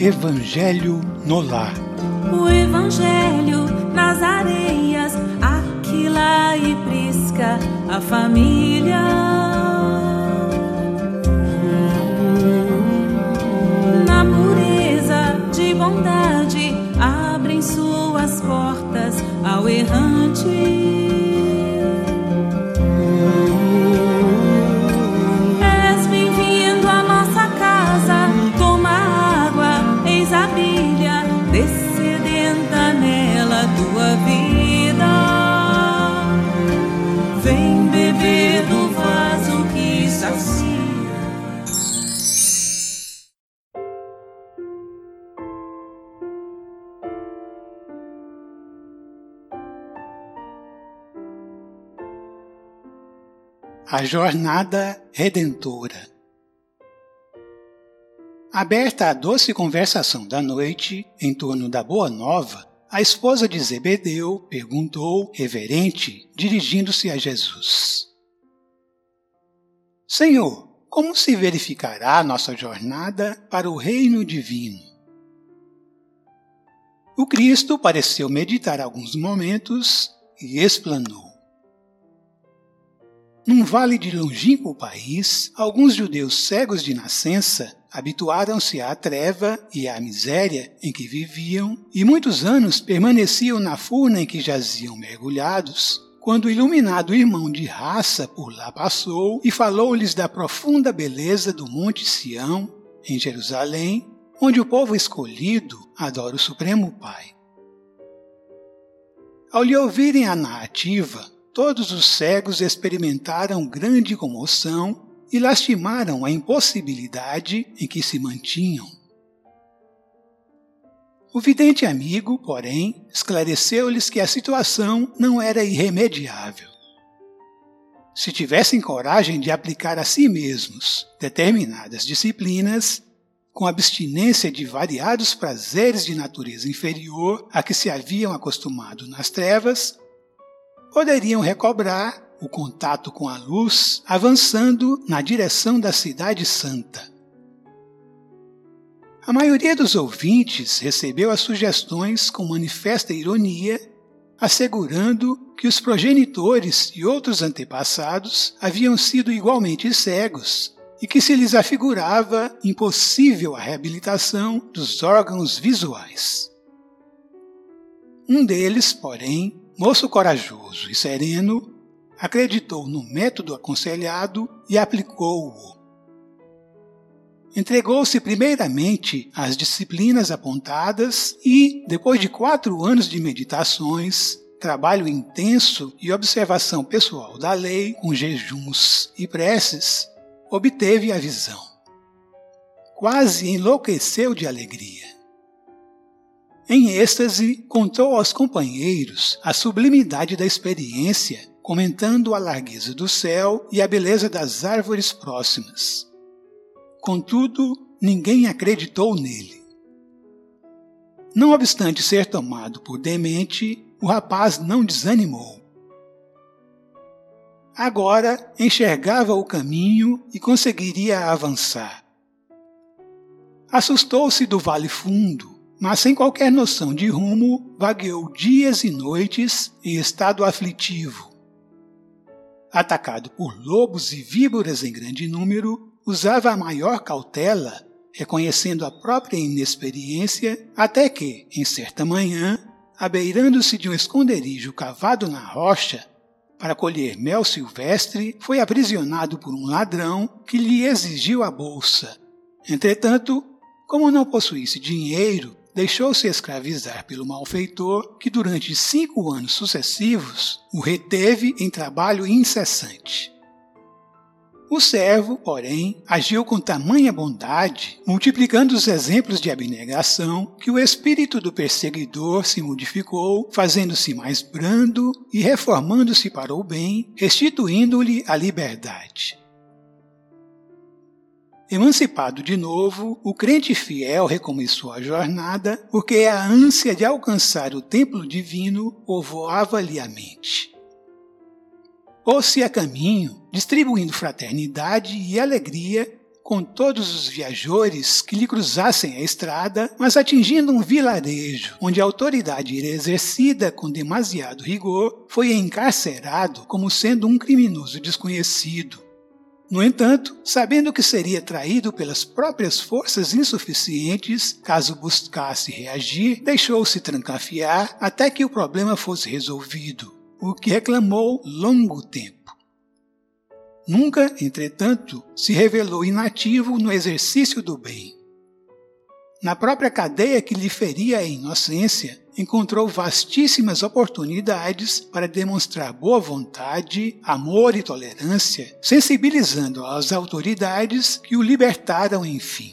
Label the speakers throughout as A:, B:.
A: Evangelho no Lar.
B: O Evangelho nas areias, Aquila e Prisca, a família. Na pureza de bondade, abrem suas portas ao errante. A
A: Jornada Redentora. Aberta a doce conversação da noite em torno da Boa Nova, a esposa de Zebedeu perguntou, reverente, dirigindo-se a Jesus: Senhor, como se verificará nossa jornada para o reino divino? O Cristo pareceu meditar alguns momentos e explanou. Num vale de longínquo país, alguns judeus cegos de nascença habituaram-se à treva e à miséria em que viviam e muitos anos permaneciam na furna em que jaziam mergulhados, quando o iluminado irmão de raça por lá passou e falou-lhes da profunda beleza do Monte Sião, em Jerusalém, onde o povo escolhido adora o Supremo Pai. Ao lhe ouvirem a narrativa, todos os cegos experimentaram grande comoção e lastimaram a impossibilidade em que se mantinham. O vidente amigo, porém, esclareceu-lhes que a situação não era irremediável. Se tivessem coragem de aplicar a si mesmos determinadas disciplinas, com abstinência de variados prazeres de natureza inferior a que se haviam acostumado nas trevas, poderiam recobrar o contato com a luz, avançando na direção da Cidade Santa. A maioria dos ouvintes recebeu as sugestões com manifesta ironia, assegurando que os progenitores e outros antepassados haviam sido igualmente cegos e que se lhes afigurava impossível a reabilitação dos órgãos visuais. Um deles, porém, moço corajoso e sereno, acreditou no método aconselhado e aplicou-o. Entregou-se primeiramente às disciplinas apontadas e, depois de quatro anos de meditações, trabalho intenso e observação pessoal da lei, com jejuns e preces, obteve a visão. Quase enlouqueceu de alegria. Em êxtase, contou aos companheiros a sublimidade da experiência, comentando a largueza do céu e a beleza das árvores próximas. Contudo, ninguém acreditou nele. Não obstante ser tomado por demente, o rapaz não desanimou. Agora enxergava o caminho e conseguiria avançar. Assustou-se do vale fundo, mas sem qualquer noção de rumo, vagueou dias e noites em estado aflitivo. Atacado por lobos e víboras em grande número, usava a maior cautela, reconhecendo a própria inexperiência, até que, em certa manhã, abeirando-se de um esconderijo cavado na rocha, para colher mel silvestre, foi aprisionado por um ladrão que lhe exigiu a bolsa. Entretanto, como não possuísse dinheiro, deixou-se escravizar pelo malfeitor que durante cinco anos sucessivos o reteve em trabalho incessante. O servo, porém, agiu com tamanha bondade, multiplicando os exemplos de abnegação, que o espírito do perseguidor se modificou, fazendo-se mais brando e reformando-se para o bem, restituindo-lhe a liberdade. Emancipado de novo, o crente fiel recomeçou a jornada, porque a ânsia de alcançar o templo divino povoava-lhe a mente. Pôs-se a caminho, distribuindo fraternidade e alegria com todos os viajores que lhe cruzassem a estrada, mas atingindo um vilarejo onde a autoridade era exercida com demasiado rigor, foi encarcerado como sendo um criminoso desconhecido. No entanto, sabendo que seria traído pelas próprias forças insuficientes caso buscasse reagir, deixou-se trancafiar até que o problema fosse resolvido, o que reclamou longo tempo. Nunca, entretanto, se revelou inativo no exercício do bem. Na própria cadeia que lhe feria a inocência, encontrou vastíssimas oportunidades para demonstrar boa vontade, amor e tolerância, sensibilizando as autoridades que o libertaram enfim.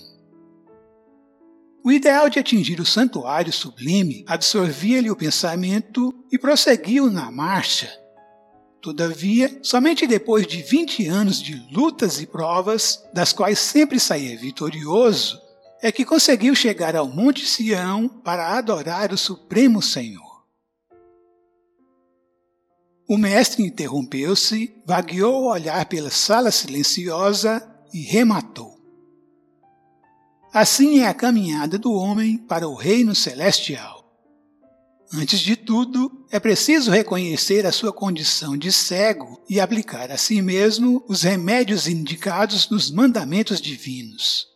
A: O ideal de atingir o santuário sublime absorvia-lhe o pensamento e prosseguiu na marcha, Todavia, somente depois de 20 anos de lutas e provas, das quais sempre saía vitorioso, é que conseguiu chegar ao Monte Sião para adorar o Supremo Senhor. O mestre interrompeu-se, vagueou o olhar pela sala silenciosa e rematou. Assim é a caminhada do homem para o reino celestial. Antes de tudo, é preciso reconhecer a sua condição de cego e aplicar a si mesmo os remédios indicados nos mandamentos divinos.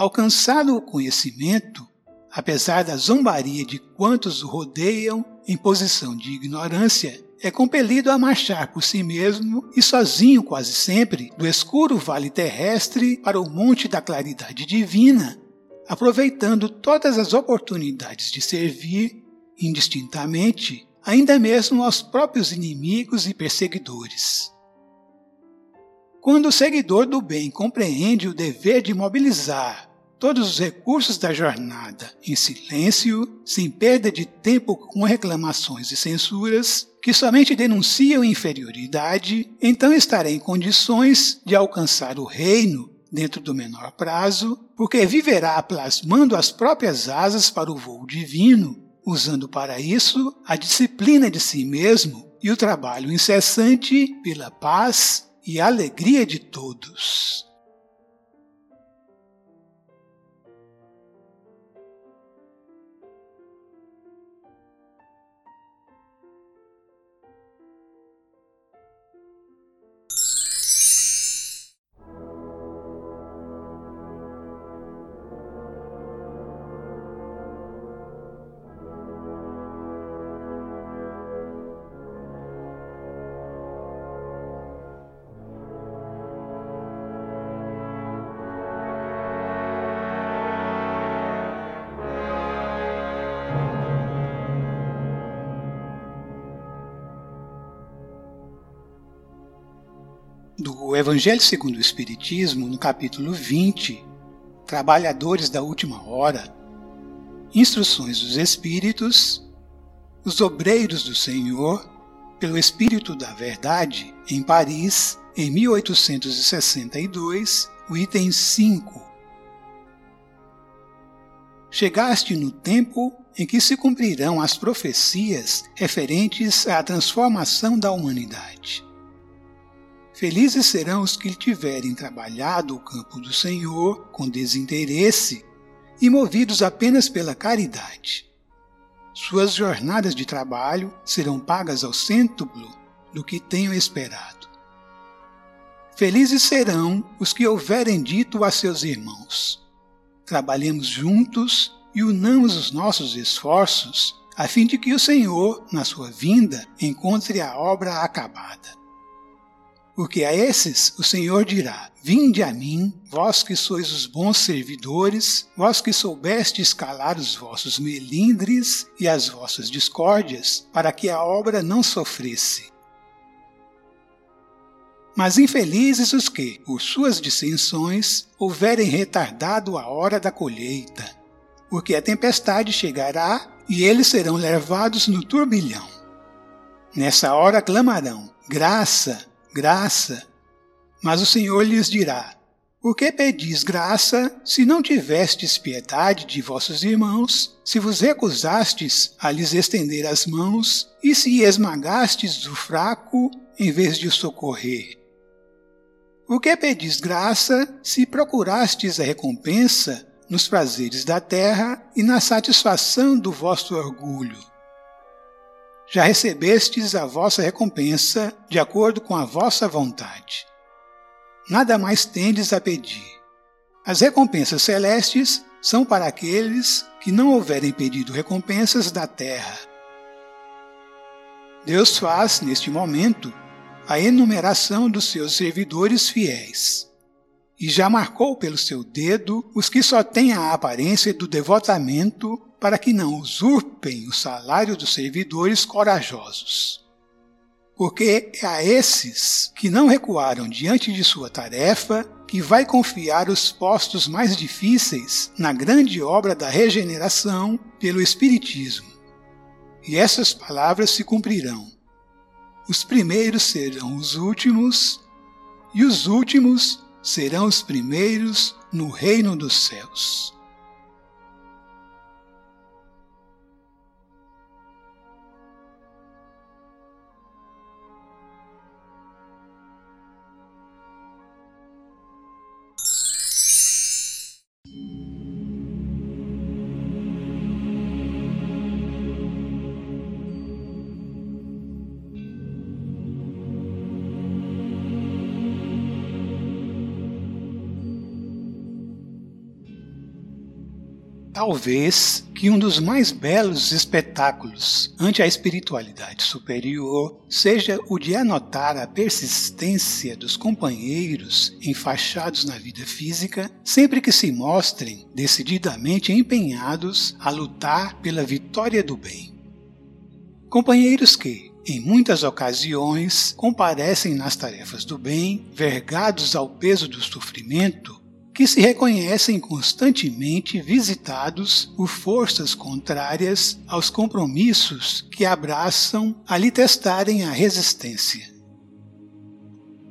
A: Alcançado o conhecimento, apesar da zombaria de quantos o rodeiam em posição de ignorância, é compelido a marchar por si mesmo e sozinho quase sempre do escuro vale terrestre para o monte da claridade divina, aproveitando todas as oportunidades de servir indistintamente, ainda mesmo aos próprios inimigos e perseguidores. Quando o seguidor do bem compreende o dever de mobilizar todos os recursos da jornada em silêncio, sem perda de tempo com reclamações e censuras, que somente denunciam inferioridade, então estará em condições de alcançar o reino dentro do menor prazo, porque viverá plasmando as próprias asas para o voo divino usando para isso a disciplina de si mesmo e o trabalho incessante pela paz e alegria de todos. Do Evangelho segundo o Espiritismo, no capítulo 20, Trabalhadores da Última Hora, Instruções dos Espíritos, Os Obreiros do Senhor, pelo Espírito da Verdade, em Paris, em 1862, o item 5. Chegaste no tempo em que se cumprirão as profecias referentes à transformação da humanidade. Felizes serão os que tiverem trabalhado o campo do Senhor com desinteresse e movidos apenas pela caridade. Suas jornadas de trabalho serão pagas ao cêntuplo do que tenham esperado. Felizes serão os que houverem dito a seus irmãos: Trabalhemos juntos e unamos os nossos esforços, a fim de que o Senhor, na sua vinda, encontre a obra acabada. Porque a esses o Senhor dirá: Vinde a mim, vós que sois os bons servidores, vós que soubestes calar os vossos melindres e as vossas discórdias, para que a obra não sofresse. Mas infelizes os que, por suas dissensões, houverem retardado a hora da colheita, porque a tempestade chegará e eles serão levados no turbilhão. Nessa hora clamarão: Graça, graça. Mas o Senhor lhes dirá: Por que pedis graça, se não tivestes piedade de vossos irmãos, se vos recusastes a lhes estender as mãos, e se esmagastes o fraco em vez de o socorrer? Por que pedis graça se procurastes a recompensa nos prazeres da terra e na satisfação do vosso orgulho? Já recebestes a vossa recompensa de acordo com a vossa vontade. Nada mais tendes a pedir. As recompensas celestes são para aqueles que não houverem pedido recompensas da terra. Deus faz, neste momento, a enumeração dos seus servidores fiéis e já marcou pelo seu dedo os que só têm a aparência do devotamento para que não usurpem o salário dos servidores corajosos. Porque é a esses que não recuaram diante de sua tarefa que vai confiar os postos mais difíceis na grande obra da regeneração pelo Espiritismo. E essas palavras se cumprirão. Os primeiros serão os últimos, e os últimos serão os primeiros no reino dos céus. Talvez que um dos mais belos espetáculos ante a espiritualidade superior seja o de anotar a persistência dos companheiros enfaixados na vida física, sempre que se mostrem decididamente empenhados a lutar pela vitória do bem. Companheiros que, em muitas ocasiões, comparecem nas tarefas do bem, vergados ao peso do sofrimento, que se reconhecem constantemente visitados por forças contrárias aos compromissos que abraçam a lhe testarem a resistência.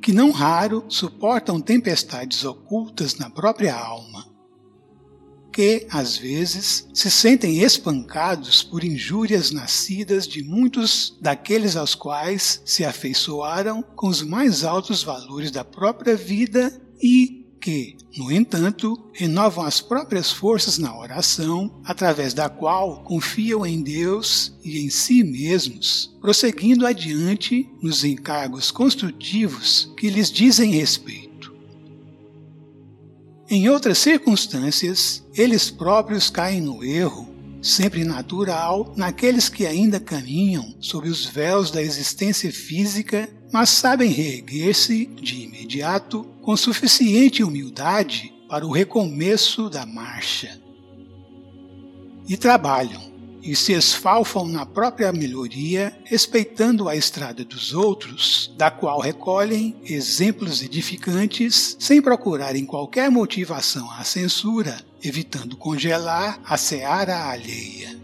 A: Que não raro suportam tempestades ocultas na própria alma, que, às vezes, se sentem espancados por injúrias nascidas de muitos daqueles aos quais se afeiçoaram com os mais altos valores da própria vida e que, no entanto, renovam as próprias forças na oração, através da qual confiam em Deus e em si mesmos, prosseguindo adiante nos encargos construtivos que lhes dizem respeito. Em outras circunstâncias, eles próprios caem no erro sempre natural naqueles que ainda caminham sob os véus da existência física, mas sabem reerguer-se de imediato com suficiente humildade para o recomeço da marcha. E trabalham, e se esfalfam na própria melhoria, respeitando a estrada dos outros, da qual recolhem exemplos edificantes, sem procurarem qualquer motivação à censura, evitando congelar a seara alheia.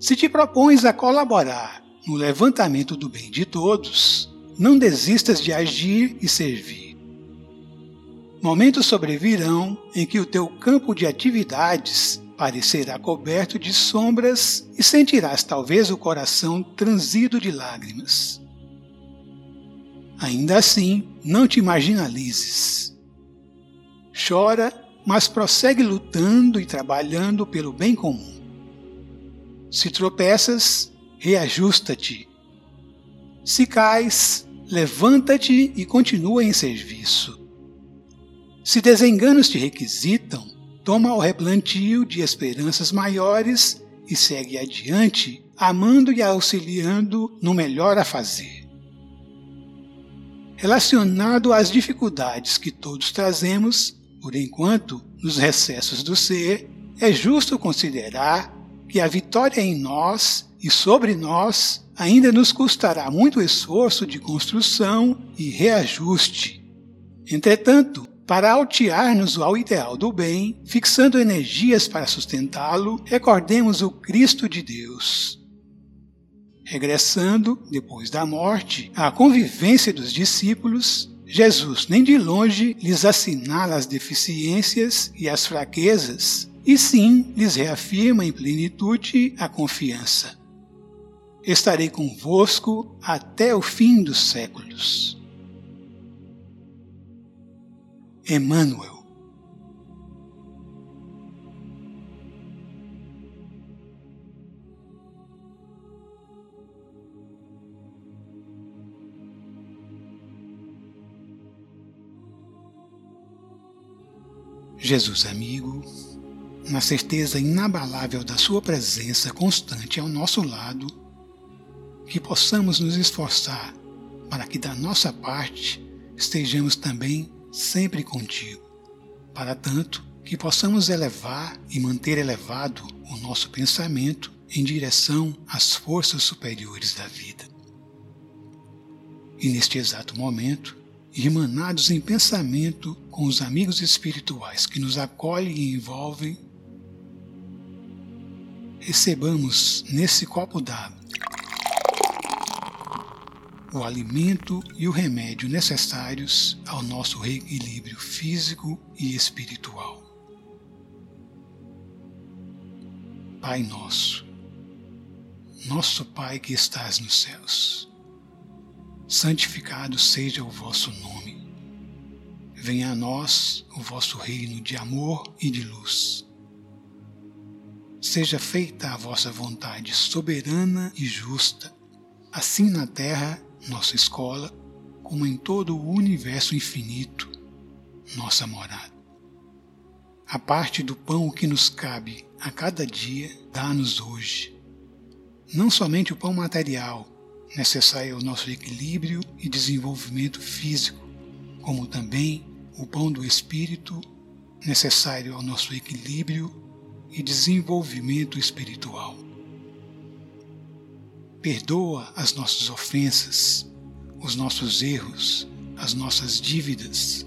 A: Se te propões a colaborar no levantamento do bem de todos, não desistas de agir e servir. Momentos sobrevirão em que o teu campo de atividades parecerá coberto de sombras e sentirás talvez o coração transido de lágrimas. Ainda assim, não te marginalizes. Chora, mas prossegue lutando e trabalhando pelo bem comum. Se tropeças, reajusta-te. Se cais, levanta-te e continua em serviço. Se desenganos te requisitam, toma o replantio de esperanças maiores e segue adiante, amando e auxiliando no melhor a fazer. Relacionado às dificuldades que todos trazemos, por enquanto, nos recessos do ser, é justo considerar que a vitória em nós e sobre nós ainda nos custará muito esforço de construção e reajuste. Entretanto, para altear-nos ao ideal do bem, fixando energias para sustentá-lo, recordemos o Cristo de Deus. Regressando, depois da morte, à convivência dos discípulos, Jesus nem de longe lhes assinala as deficiências e as fraquezas, e sim lhes reafirma em plenitude a confiança. Estarei convosco até o fim dos séculos. Emmanuel. Jesus amigo, na certeza inabalável da Sua presença constante ao nosso lado, que possamos nos esforçar para que da nossa parte estejamos também sempre contigo, para tanto que possamos elevar e manter elevado o nosso pensamento em direção às forças superiores da vida. E neste exato momento, irmanados em pensamento com os amigos espirituais que nos acolhem e envolvem, recebamos nesse copo d'água o alimento e o remédio necessários ao nosso reequilíbrio físico e espiritual. Pai nosso, nosso Pai que estás nos céus, santificado seja o vosso nome. Venha a nós o vosso reino de amor e de luz. Seja feita a vossa vontade soberana e justa, assim na terra, nossa escola, como em todo o universo infinito, nossa morada. A parte do pão que nos cabe a cada dia, dá-nos hoje. Não somente o pão material, necessário ao nosso equilíbrio e desenvolvimento físico, como também o pão do espírito, necessário ao nosso equilíbrio e desenvolvimento espiritual. Perdoa as nossas ofensas, os nossos erros, as nossas dívidas,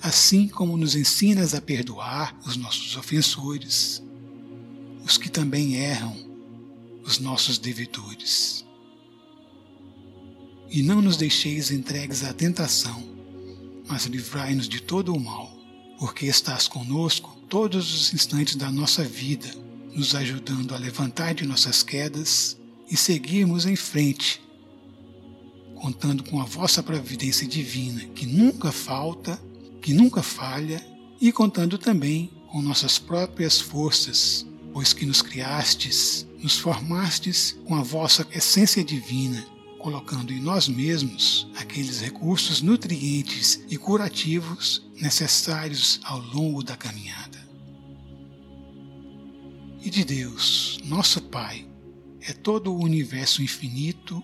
A: assim como nos ensinas a perdoar os nossos ofensores, os que também erram, os nossos devedores. E não nos deixeis entregues à tentação, mas livrai-nos de todo o mal, porque estás conosco todos os instantes da nossa vida, nos ajudando a levantar de nossas quedas e seguirmos em frente, contando com a vossa providência divina, que nunca falta, que nunca falha, e contando também com nossas próprias forças, pois que nos criastes, nos formastes com a vossa essência divina colocando em nós mesmos aqueles recursos nutrientes e curativos necessários ao longo da caminhada. E de Deus, nosso Pai, é todo o universo infinito,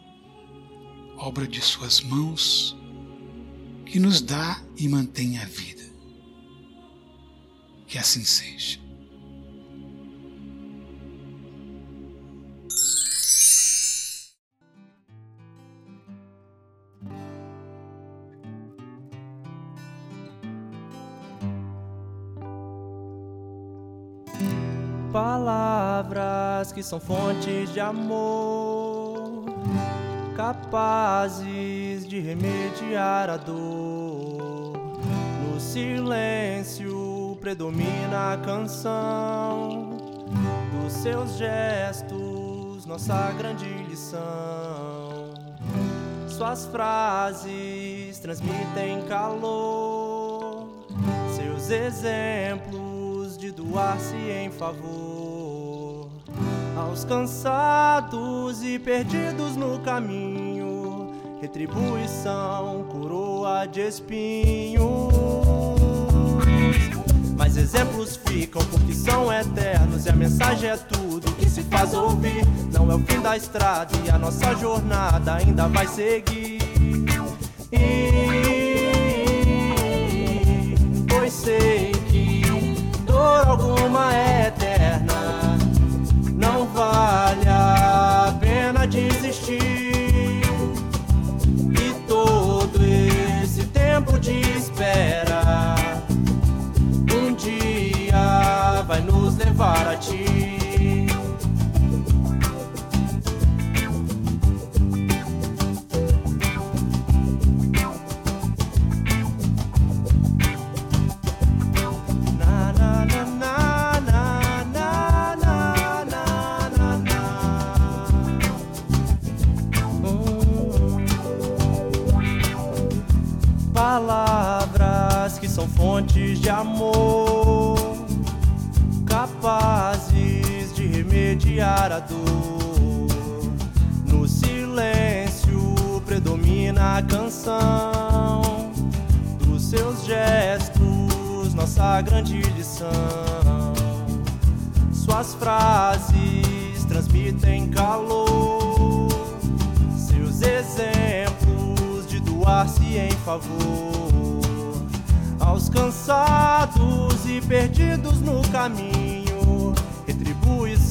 A: obra de Suas mãos, que nos dá e mantém a vida. Que assim seja.
C: Que são fontes de amor, capazes de remediar a dor. No silêncio predomina a canção dos seus gestos, nossa grande lição. Suas frases transmitem calor, seus exemplos de doar-se em favor aos cansados e perdidos no caminho. Retribuição, coroa de espinhos. Mas exemplos ficam porque são eternos e a mensagem é tudo que se faz ouvir. Não é o fim da estrada e a nossa jornada ainda vai seguir. E... Pois sei dor alguma é nos levar a ti. Remediar a dor. No silêncio predomina a canção dos seus gestos, nossa grande lição. Suas frases transmitem calor, seus exemplos de doar-se em favor aos cansados e perdidos no caminho.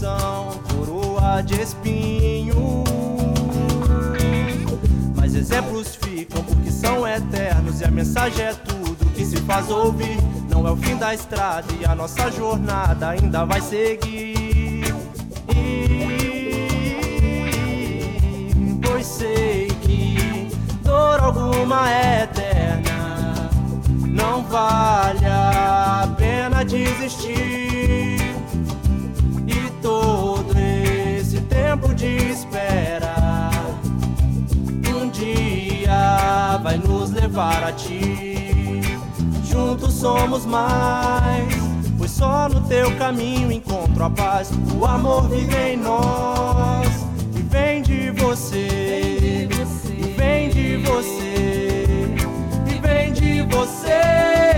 C: Coroa de espinho. Mas exemplos ficam porque são eternos e a mensagem é tudo que se faz ouvir. Não é o fim da estrada e a nossa jornada ainda vai seguir. E, pois sei que dor alguma é eterna levar a ti. Juntos somos mais, pois só no teu caminho encontro a paz. O amor vive em nós, e vem de você, e vem de você, e vem de você.